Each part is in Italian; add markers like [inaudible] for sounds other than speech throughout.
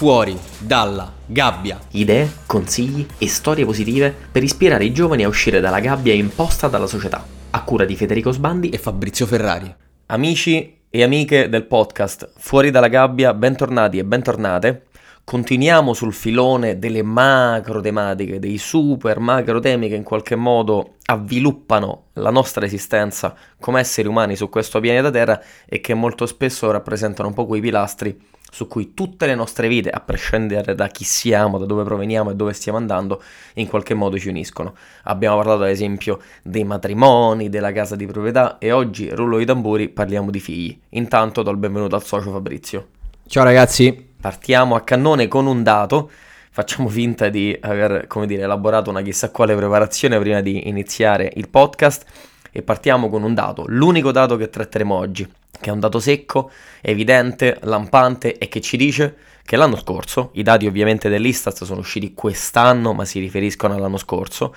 fuori dalla gabbia. Idee, consigli e storie positive per ispirare i giovani a uscire dalla gabbia imposta dalla società. A cura di Federico Sbandi e Fabrizio Ferrari. Amici e amiche del podcast Fuori dalla gabbia, bentornati e bentornate. Continuiamo sul filone delle macro tematiche, dei super macro temi che in qualche modo avviluppano la nostra esistenza come esseri umani su questo pianeta Terra e che molto spesso rappresentano un po' quei pilastri su cui tutte le nostre vite, a prescindere da chi siamo, da dove proveniamo e dove stiamo andando, in qualche modo ci uniscono. Abbiamo parlato ad esempio dei matrimoni, della casa di proprietà e oggi, rullo di tamburi, parliamo di figli. Intanto do il benvenuto al socio Fabrizio. Ciao ragazzi. Partiamo a cannone con un dato. Facciamo finta di aver, come dire, elaborato una chissà quale preparazione prima di iniziare il podcast e partiamo con un dato, l'unico dato che tratteremo oggi che è un dato secco, evidente, lampante e che ci dice che l'anno scorso, i dati ovviamente dell'Istat sono usciti quest'anno ma si riferiscono all'anno scorso,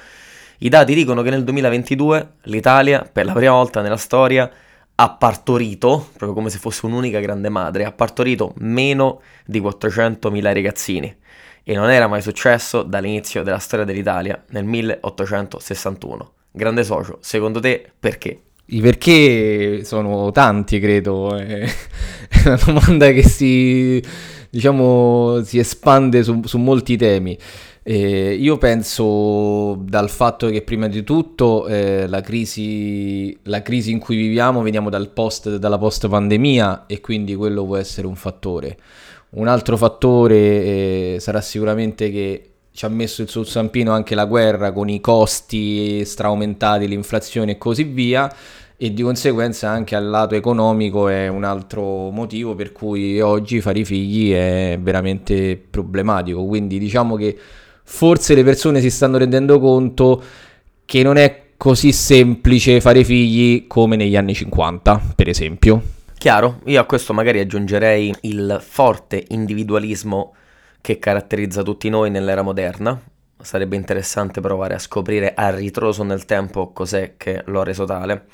i dati dicono che nel 2022 l'Italia per la prima volta nella storia ha partorito, proprio come se fosse un'unica grande madre, ha partorito meno di 400.000 ragazzini e non era mai successo dall'inizio della storia dell'Italia nel 1861. Grande socio, secondo te perché? I perché sono tanti, credo. [laughs] È una domanda che si, diciamo, si espande su, su molti temi. Eh, io penso dal fatto che prima di tutto eh, la, crisi, la, crisi, in cui viviamo veniamo dal post, dalla post pandemia e quindi quello può essere un fattore. Un altro fattore eh, sarà sicuramente che ci ha messo il suo zampino anche la guerra con i costi straaumentati, l'inflazione e così via e di conseguenza anche al lato economico è un altro motivo per cui oggi fare i figli è veramente problematico. Quindi diciamo che forse le persone si stanno rendendo conto che non è così semplice fare figli come negli anni 50, per esempio. Chiaro, io a questo magari aggiungerei il forte individualismo che caratterizza tutti noi nell'era moderna. Sarebbe interessante provare a scoprire a ritroso nel tempo cos'è che lo ha reso tale.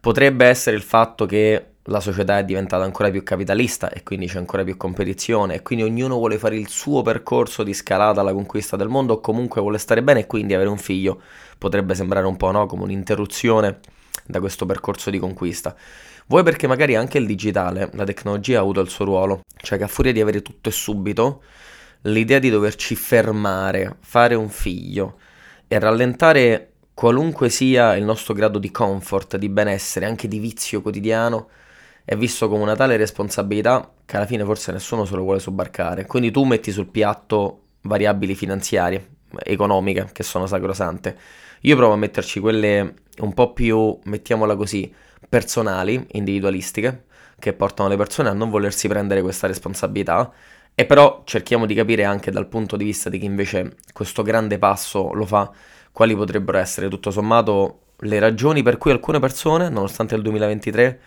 Potrebbe essere il fatto che la società è diventata ancora più capitalista e quindi c'è ancora più competizione e quindi ognuno vuole fare il suo percorso di scalata alla conquista del mondo o comunque vuole stare bene e quindi avere un figlio potrebbe sembrare un po' no? come un'interruzione da questo percorso di conquista. Vuoi perché magari anche il digitale, la tecnologia ha avuto il suo ruolo, cioè che a furia di avere tutto e subito, l'idea di doverci fermare, fare un figlio e rallentare qualunque sia il nostro grado di comfort, di benessere, anche di vizio quotidiano, è visto come una tale responsabilità che alla fine forse nessuno se lo vuole sobbarcare. Quindi tu metti sul piatto variabili finanziarie, economiche, che sono sacrosante. Io provo a metterci quelle un po' più, mettiamola così, personali, individualistiche, che portano le persone a non volersi prendere questa responsabilità e però cerchiamo di capire anche dal punto di vista di chi invece questo grande passo lo fa, quali potrebbero essere tutto sommato le ragioni per cui alcune persone, nonostante il 2023,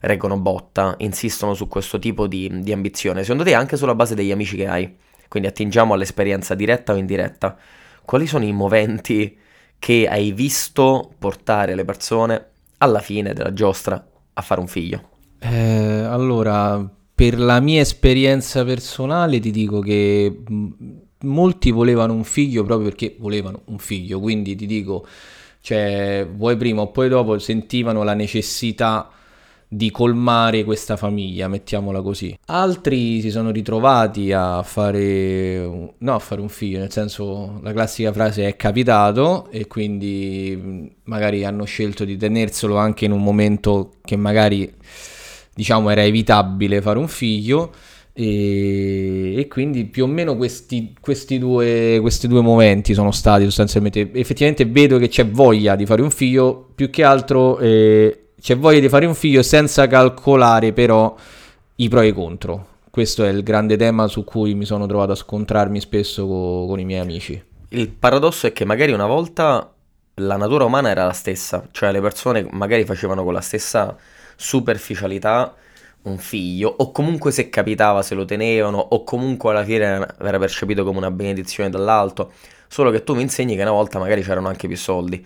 reggono botta, insistono su questo tipo di, di ambizione. Secondo te anche sulla base degli amici che hai, quindi attingiamo all'esperienza diretta o indiretta, quali sono i moventi che hai visto portare le persone alla fine della giostra a fare un figlio? Eh, allora, per la mia esperienza personale ti dico che molti volevano un figlio proprio perché volevano un figlio, quindi ti dico, cioè, vuoi prima o poi dopo sentivano la necessità di colmare questa famiglia, mettiamola così. Altri si sono ritrovati a fare, no, a fare un figlio, nel senso la classica frase è capitato e quindi magari hanno scelto di tenerselo anche in un momento che magari diciamo era evitabile fare un figlio e, e quindi più o meno questi, questi, due, questi due momenti sono stati sostanzialmente effettivamente vedo che c'è voglia di fare un figlio più che altro eh, c'è voglia di fare un figlio senza calcolare però i pro e i contro. Questo è il grande tema su cui mi sono trovato a scontrarmi spesso co- con i miei amici. Il paradosso è che magari una volta la natura umana era la stessa cioè le persone magari facevano con la stessa superficialità un figlio, o comunque se capitava se lo tenevano, o comunque alla fine era percepito come una benedizione dall'alto, solo che tu mi insegni che una volta magari c'erano anche più soldi.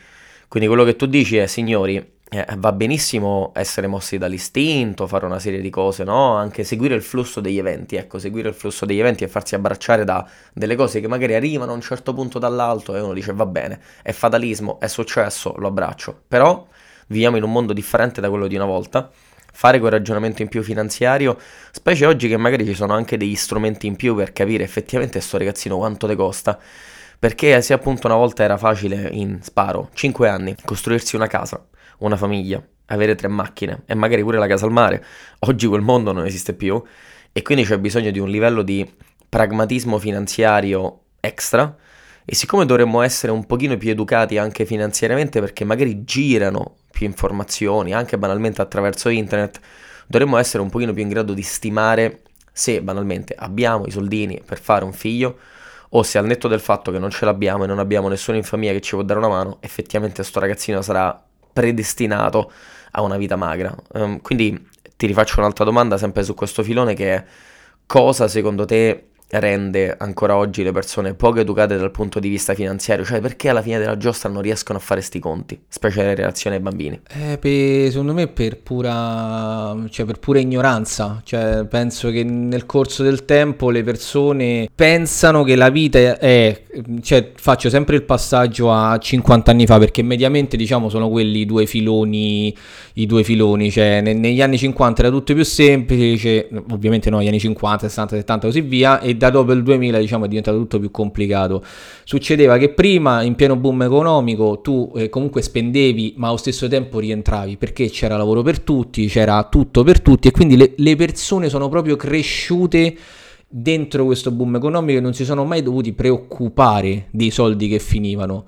Quindi quello che tu dici è, signori, eh, va benissimo essere mossi dall'istinto, fare una serie di cose, no? Anche seguire il flusso degli eventi, ecco, seguire il flusso degli eventi e farsi abbracciare da delle cose che magari arrivano a un certo punto dall'alto e uno dice va bene, è fatalismo, è successo, lo abbraccio. Però viviamo in un mondo differente da quello di una volta. Fare quel ragionamento in più finanziario, specie oggi che magari ci sono anche degli strumenti in più per capire effettivamente sto ragazzino quanto te costa. Perché se appunto una volta era facile in sparo, 5 anni, costruirsi una casa, una famiglia, avere tre macchine e magari pure la casa al mare. Oggi quel mondo non esiste più e quindi c'è bisogno di un livello di pragmatismo finanziario extra e siccome dovremmo essere un pochino più educati anche finanziariamente perché magari girano più informazioni anche banalmente attraverso internet, dovremmo essere un pochino più in grado di stimare se banalmente abbiamo i soldini per fare un figlio o se al netto del fatto che non ce l'abbiamo e non abbiamo nessuno in famiglia che ci può dare una mano, effettivamente sto ragazzino sarà predestinato a una vita magra. Um, quindi ti rifaccio un'altra domanda sempre su questo filone che è cosa secondo te rende ancora oggi le persone poco educate dal punto di vista finanziario, cioè perché alla fine della giostra non riescono a fare sti conti, specie in relazione ai bambini? Eh, per, secondo me per pura, cioè per pura ignoranza, cioè penso che nel corso del tempo le persone pensano che la vita è, cioè faccio sempre il passaggio a 50 anni fa perché mediamente diciamo sono quelli i due filoni, i due filoni, cioè ne, negli anni 50 era tutto più semplice, ovviamente no, negli anni 50, 60, 70 così via e da dopo il 2000 diciamo è diventato tutto più complicato. Succedeva che prima in pieno boom economico tu eh, comunque spendevi ma allo stesso tempo rientravi perché c'era lavoro per tutti, c'era tutto per tutti e quindi le, le persone sono proprio cresciute dentro questo boom economico e non si sono mai dovuti preoccupare dei soldi che finivano.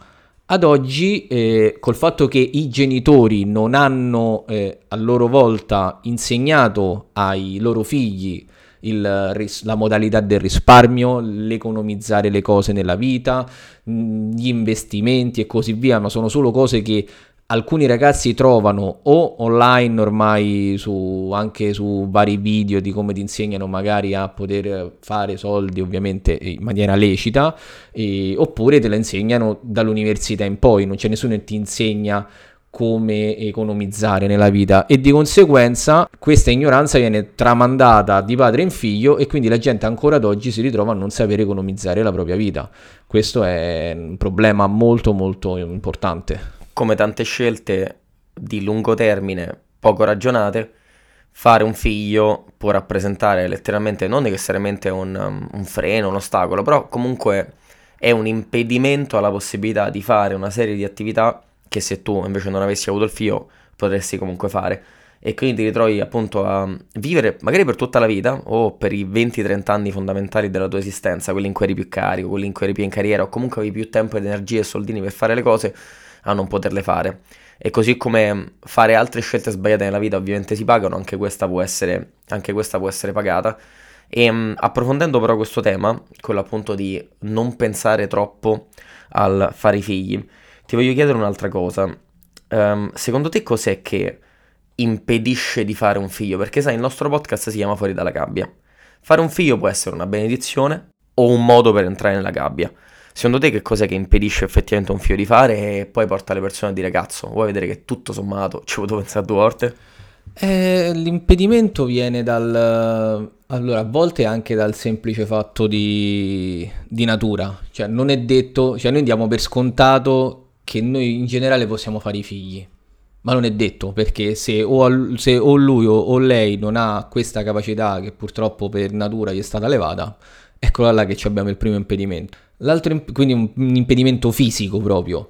Ad oggi, eh, col fatto che i genitori non hanno eh, a loro volta insegnato ai loro figli il, la modalità del risparmio, l'economizzare le cose nella vita, gli investimenti e così via, ma sono solo cose che alcuni ragazzi trovano o online ormai su, anche su vari video di come ti insegnano magari a poter fare soldi ovviamente in maniera lecita e, oppure te la insegnano dall'università in poi non c'è nessuno che ti insegna come economizzare nella vita e di conseguenza questa ignoranza viene tramandata di padre in figlio e quindi la gente ancora ad oggi si ritrova a non sapere economizzare la propria vita. Questo è un problema molto molto importante. Come tante scelte di lungo termine poco ragionate, fare un figlio può rappresentare letteralmente non necessariamente un, un freno, un ostacolo, però comunque è un impedimento alla possibilità di fare una serie di attività che se tu invece non avessi avuto il figlio potresti comunque fare. E quindi ti ritrovi appunto a vivere magari per tutta la vita o per i 20-30 anni fondamentali della tua esistenza, quelli in cui eri più carico, quelli in cui eri più in carriera o comunque avevi più tempo ed energie e soldini per fare le cose, a non poterle fare. E così come fare altre scelte sbagliate nella vita ovviamente si pagano, anche questa può essere, questa può essere pagata. E um, approfondendo però questo tema, quello appunto di non pensare troppo al fare i figli, ti voglio chiedere un'altra cosa. Um, secondo te cos'è che impedisce di fare un figlio? Perché sai, il nostro podcast si chiama Fuori dalla gabbia. Fare un figlio può essere una benedizione o un modo per entrare nella gabbia. Secondo te che cos'è che impedisce effettivamente un figlio di fare e poi porta le persone a dire cazzo, vuoi vedere che tutto sommato ci ho potuto pensare due volte? Eh, l'impedimento viene dal... Allora, a volte anche dal semplice fatto di, di natura. Cioè, non è detto... Cioè, noi diamo per scontato che noi in generale possiamo fare i figli. Ma non è detto perché se o, se o lui o, o, lei non ha questa capacità che purtroppo per natura gli è stata levata, eccola là che abbiamo il primo impedimento. L'altro, quindi un, un impedimento fisico proprio.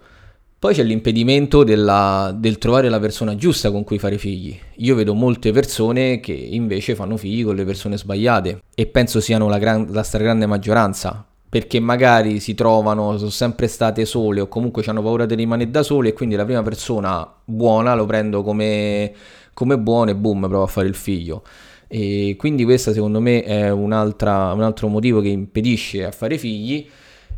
Poi c'è l'impedimento della, del trovare la persona giusta con cui fare figli. Io vedo molte persone che invece fanno figli con le persone sbagliate e penso siano la, gran, la stragrande maggioranza perché magari si trovano, sono sempre state sole o comunque hanno paura di rimanere da sole e quindi la prima persona buona lo prendo come, come buono e boom, provo a fare il figlio. E quindi questo secondo me è un altro motivo che impedisce a fare figli.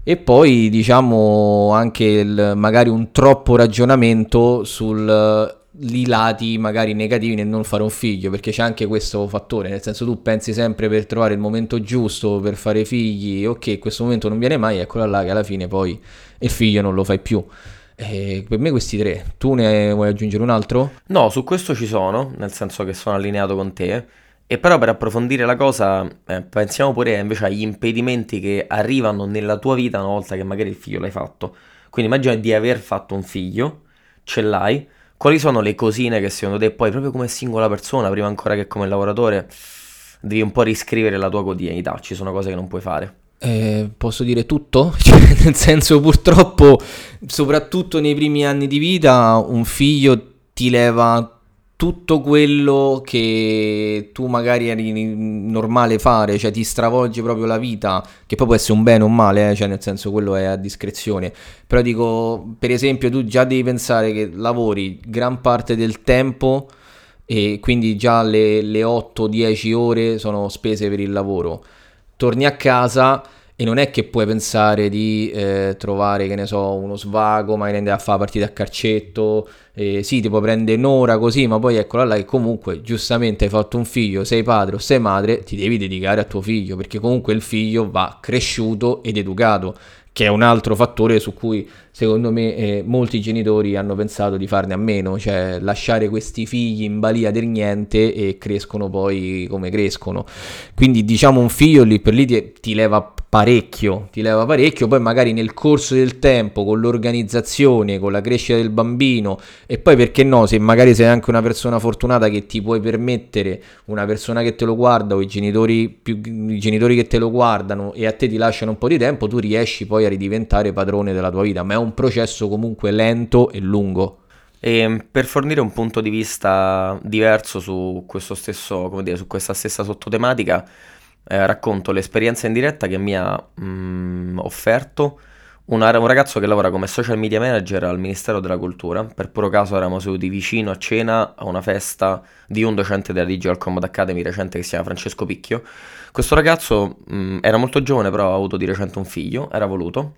E poi diciamo anche il, magari un troppo ragionamento sul i lati magari negativi nel non fare un figlio, perché c'è anche questo fattore, nel senso tu pensi sempre per trovare il momento giusto per fare figli, ok, questo momento non viene mai, eccola là che alla fine poi il figlio non lo fai più. Eh, per me questi tre. Tu ne vuoi aggiungere un altro? No, su questo ci sono, nel senso che sono allineato con te. E però per approfondire la cosa, eh, pensiamo pure invece agli impedimenti che arrivano nella tua vita una volta che magari il figlio l'hai fatto. Quindi immagina di aver fatto un figlio, ce l'hai, quali sono le cosine che secondo te poi proprio come singola persona, prima ancora che come lavoratore, devi un po' riscrivere la tua quotidianità, ci sono cose che non puoi fare. Eh, posso dire tutto? [laughs] Cioè, nel senso, purtroppo, soprattutto nei primi anni di vita, un figlio ti leva tutto quello che tu magari eri normale fare, cioè ti stravolge proprio la vita, che poi può essere un bene o un male, eh? cioè nel senso quello è a discrezione. Però dico, per esempio, tu già devi pensare che lavori gran parte del tempo e quindi già le, le 8-10 ore sono spese per il lavoro. Torni a casa e non è che puoi pensare di eh, trovare, che ne so, uno svago, magari andare a fare partita a calcetto, eh, sì, ti può prendere un'ora così, ma poi eccola là che comunque giustamente hai fatto un figlio, sei padre o sei madre, ti devi dedicare a tuo figlio, perché comunque il figlio va cresciuto ed educato, che è un altro fattore su cui secondo me eh, molti genitori hanno pensato di farne a meno, cioè lasciare questi figli in balia del niente e crescono poi come crescono. Quindi diciamo un figlio lì per lì ti, ti leva parecchio, ti leva parecchio, poi magari nel corso del tempo, con l'organizzazione, con la crescita del bambino e poi perché no, se magari sei anche una persona fortunata che ti puoi permettere una persona che te lo guarda o i genitori, più, i genitori che te lo guardano e a te ti lasciano un po' di tempo, tu riesci poi a ridiventare padrone della tua vita, ma è un processo comunque lento e lungo. E per fornire un punto di vista diverso su stesso, dire, su questa stessa sottotematica, eh, racconto l'esperienza in diretta che mi ha mh, mm, offerto una, un ragazzo che lavora come social media manager al Ministero della Cultura. Per puro caso eravamo seduti vicino a cena a una festa di un docente della Digital Combat Academy recente che si chiama Francesco Picchio. Questo ragazzo mh, mm, era molto giovane, però ha avuto di recente un figlio, era voluto,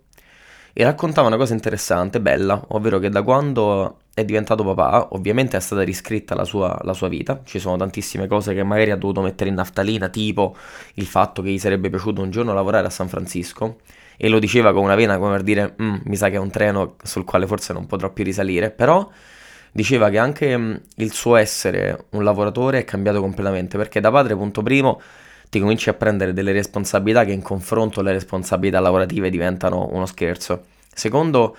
e raccontava una cosa interessante, bella, ovvero che da quando è diventato papà, ovviamente è stata riscritta la sua, la sua, vita, ci sono tantissime cose che magari ha dovuto mettere in naftalina, tipo il fatto che gli sarebbe piaciuto un giorno lavorare a San Francisco, e lo diceva con una vena come per dire, mm, mi sa che è un treno sul quale forse non potrò più risalire, però diceva che anche mm, il suo essere un lavoratore è cambiato completamente, perché da padre, punto primo, ti cominci a prendere delle responsabilità che in confronto alle responsabilità lavorative diventano uno scherzo. Secondo,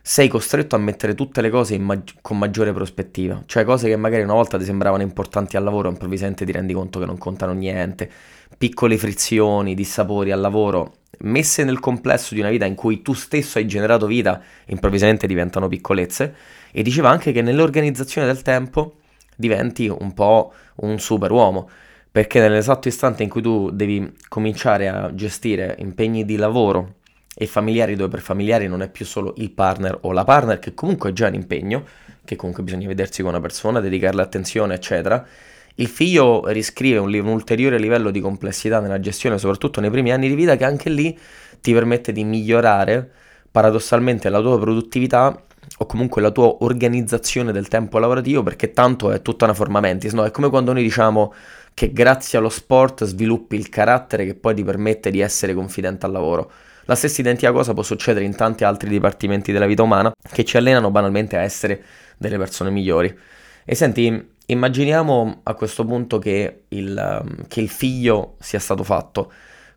sei costretto a mettere tutte le cose mag- con maggiore prospettiva, cioè cose che magari una volta ti sembravano importanti al lavoro, improvvisamente ti rendi conto che non contano niente, piccole frizioni, dissapori al lavoro, messe nel complesso di una vita in cui tu stesso hai generato vita, improvvisamente diventano piccolezze, e diceva anche che nell'organizzazione del tempo diventi un po' un superuomo, perché nell'esatto istante in cui tu devi cominciare a gestire impegni di lavoro, e familiari dove per familiari non è più solo il partner o la partner che comunque è già un impegno, che comunque bisogna vedersi con una persona, dedicarle attenzione, eccetera. Il figlio riscrive un, un, ulteriore livello di complessità nella gestione, soprattutto nei primi anni di vita, che anche lì ti permette di migliorare paradossalmente la tua produttività o comunque la tua organizzazione del tempo lavorativo, perché tanto è tutta una forma mentis, no? È come quando noi diciamo che grazie allo sport sviluppi il carattere che poi ti permette di essere confidente al lavoro. La stessa identica cosa può succedere in tanti altri dipartimenti della vita umana che ci allenano banalmente a essere delle persone migliori. E senti, immaginiamo a questo punto che il, um, che il figlio sia stato fatto.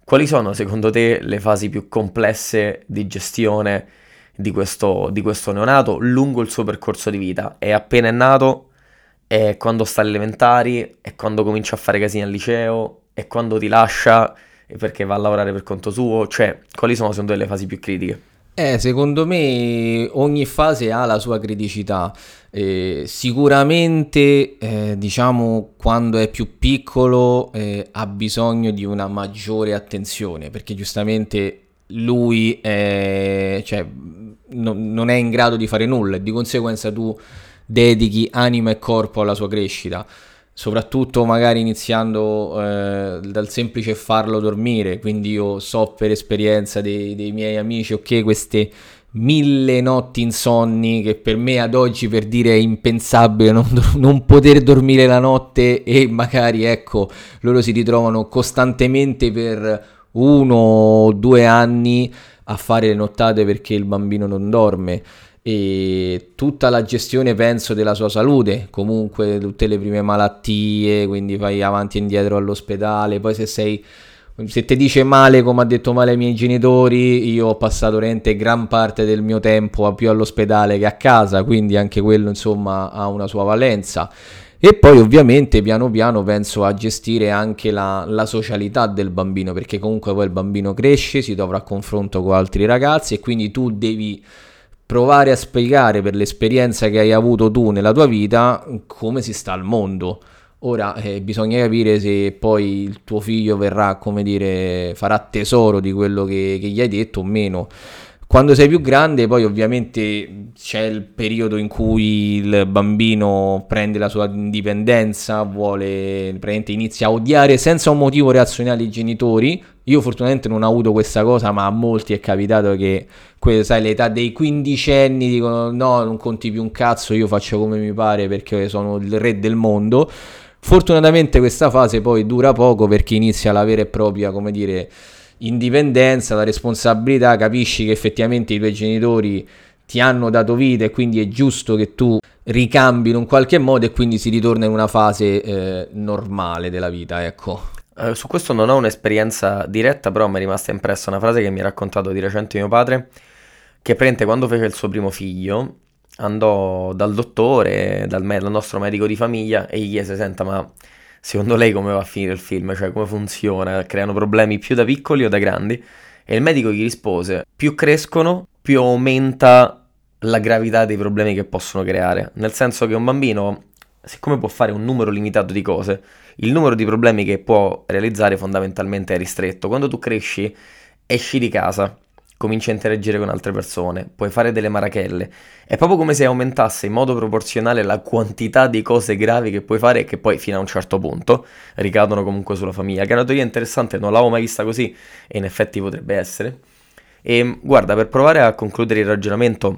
Quali sono secondo te le fasi più complesse di gestione di questo, di questo neonato lungo il suo percorso di vita? È appena nato? È quando sta alle elementari? È quando comincia a fare casini al liceo? È quando ti lascia? perché va a lavorare per conto suo? Cioè, quali sono secondo te le fasi più critiche? Eh, secondo me ogni fase ha la sua criticità. Eh, sicuramente, eh, diciamo, quando è più piccolo eh, ha bisogno di una maggiore attenzione, perché giustamente lui è, cioè, no, non è in grado di fare nulla e di conseguenza tu dedichi anima e corpo alla sua crescita soprattutto magari iniziando eh, dal semplice farlo dormire, quindi io so per esperienza dei, dei, miei amici, ok, queste mille notti insonni che per me ad oggi per dire è impensabile non, non poter dormire la notte e magari ecco loro si ritrovano costantemente per uno o due anni a fare le nottate perché il bambino non dorme e tutta la gestione penso della sua salute, comunque tutte le prime malattie, quindi vai avanti e indietro all'ospedale, poi se sei se ti dice male come ha detto male ai miei genitori, io ho passato veramente gran parte del mio tempo più all'ospedale che a casa, quindi anche quello insomma ha una sua valenza. E poi ovviamente piano piano penso a gestire anche la, la, socialità del bambino, perché comunque poi il bambino cresce, si dovrà a confronto con altri ragazzi e quindi tu devi provare a spiegare per l'esperienza che hai avuto tu nella tua vita come si sta al mondo. Ora eh, bisogna capire se poi il tuo figlio verrà, come dire, farà tesoro di quello che, che gli hai detto o meno. Quando sei più grande, poi ovviamente c'è il periodo in cui il bambino prende la sua indipendenza, vuole, inizia a odiare senza un motivo razionale i genitori. Io fortunatamente non ho avuto questa cosa, ma a molti è capitato che, sai, l'età dei quindicenni dicono no, non conti più un cazzo, io faccio come mi pare perché sono il re del mondo. Fortunatamente questa fase poi dura poco perché inizia la vera e propria, come dire indipendenza, la responsabilità, capisci che effettivamente i tuoi genitori ti hanno dato vita e quindi è giusto che tu ricambi in un qualche modo e quindi si ritorna in una fase eh, normale della vita, ecco. Uh, su questo non ho un'esperienza diretta, però mi è rimasta impressa una frase che mi ha raccontato di recente mio padre, che prende quando fece il suo primo figlio, andò dal dottore, dal, me- dal nostro medico di famiglia e gli chiese, senta ma secondo lei come va a finire il film, cioè come funziona, creano problemi più da piccoli o da grandi? E il medico gli rispose, più crescono, più aumenta la gravità dei problemi che possono creare, nel senso che un bambino, siccome può fare un numero limitato di cose, il numero di problemi che può realizzare fondamentalmente è ristretto. Quando tu cresci, esci di casa, cominci a interagire con altre persone, puoi fare delle marachelle. È proprio come se aumentasse in modo proporzionale la quantità di cose gravi che puoi fare e che poi fino a un certo punto ricadono comunque sulla famiglia. Che è una teoria interessante, non l'avevo mai vista così e in effetti potrebbe essere. E guarda, per provare a concludere il ragionamento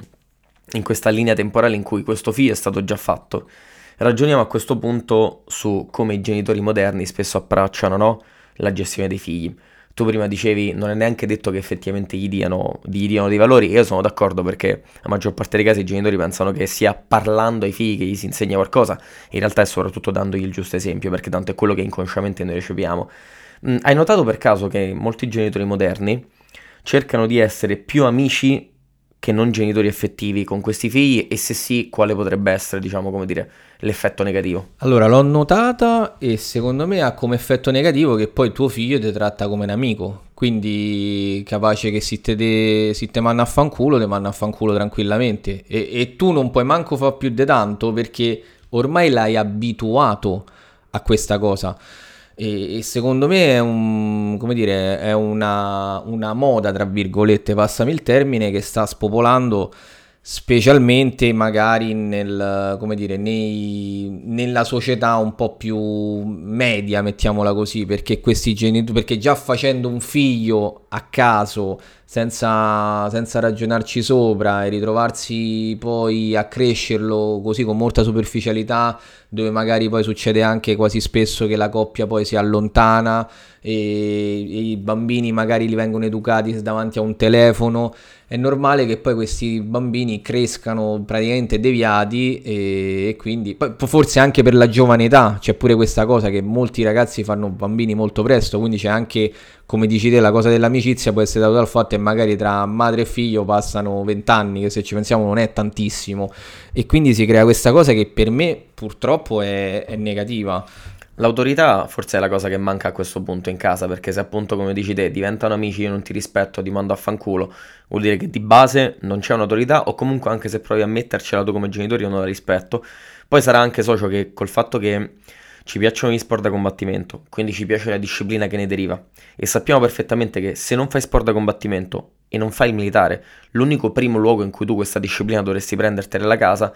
in questa linea temporale in cui questo figlio è stato già fatto, ragioniamo a questo punto su come i genitori moderni spesso approcciano no? la gestione dei figli tu prima dicevi non è neanche detto che effettivamente gli diano, gli diano dei valori io sono d'accordo perché la maggior parte dei casi i genitori pensano che sia parlando ai figli che gli si insegna qualcosa, in realtà è soprattutto dandogli il giusto esempio perché tanto è quello che inconsciamente noi riceviamo. Mm, hai notato per caso che molti genitori moderni cercano di essere più amici che non genitori effettivi con questi figli e se sì, quale potrebbe essere, diciamo, come dire, l'effetto negativo? Allora, l'ho notata e secondo me ha come effetto negativo che poi tuo figlio ti tratta come un amico, quindi capace che se te, de, se te manna a fanculo, te manna a fanculo tranquillamente e, e tu non puoi manco fare più di tanto perché ormai l'hai abituato a questa cosa. E, secondo me è, un, dire, è una, una moda, tra virgolette, passami il termine, che sta spopolando specialmente magari nel, dire, nei, nella società un po' più media, mettiamola così, perché questi genitori, perché già facendo un figlio a caso, senza, senza ragionarci sopra e ritrovarsi poi a crescerlo così con molta superficialità, dove magari poi succede anche quasi spesso che la coppia poi si allontana e, e i bambini magari li vengono educati davanti a un telefono. È normale che poi questi bambini crescano praticamente deviati e, e quindi forse anche per la giovane età c'è pure questa cosa che molti ragazzi fanno bambini molto presto, quindi c'è anche come dici te la cosa dell'amicizia può essere data dal fatto che magari tra madre e figlio passano vent'anni che se ci pensiamo non è tantissimo e quindi si crea questa cosa che per me purtroppo è, è negativa L'autorità forse è la cosa che manca a questo punto in casa, perché se appunto come dici te diventano amici, io non ti rispetto, ti mando a fanculo, vuol dire che di base non c'è un'autorità o comunque anche se provi a mettercela tu come genitore io non la rispetto. Poi sarà anche socio che col fatto che ci piacciono gli sport da combattimento, quindi ci piace la disciplina che ne deriva e sappiamo perfettamente che se non fai sport da combattimento e non fai il militare, l'unico primo luogo in cui tu questa disciplina dovresti prendertela è la casa,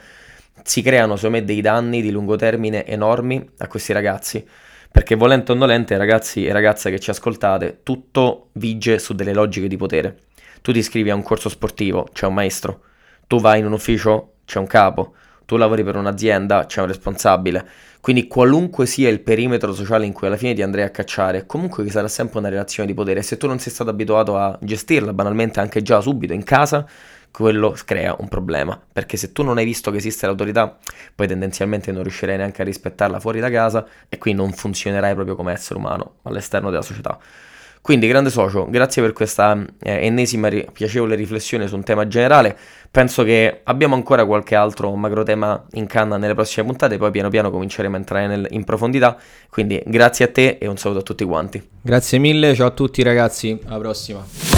si creano secondo me dei danni di lungo termine enormi a questi ragazzi. Perché volente o nolente, ragazzi e ragazze che ci ascoltate, tutto vige su delle logiche di potere. Tu ti iscrivi a un corso sportivo, c'è un maestro. Tu vai in un ufficio, c'è un capo. Tu lavori per un'azienda, c'è un responsabile. Quindi qualunque sia il perimetro sociale in cui alla fine ti andrei a cacciare, comunque ci sarà sempre una relazione di potere. Se tu non sei stato abituato a gestirla banalmente anche già subito in casa, quello crea un problema, perché se tu non hai visto che esiste l'autorità, poi tendenzialmente non riuscirai neanche a rispettarla fuori da casa e qui non funzionerai proprio come essere umano all'esterno della società. Quindi, grande socio, grazie per questa eh, ennesima ri- piacevole riflessione su un tema generale. Penso che abbiamo ancora qualche altro macro tema in canna nelle prossime puntate, poi piano piano cominceremo a entrare nel, in profondità. Quindi, grazie a te e un saluto a tutti quanti. Grazie mille, ciao a tutti ragazzi, alla prossima.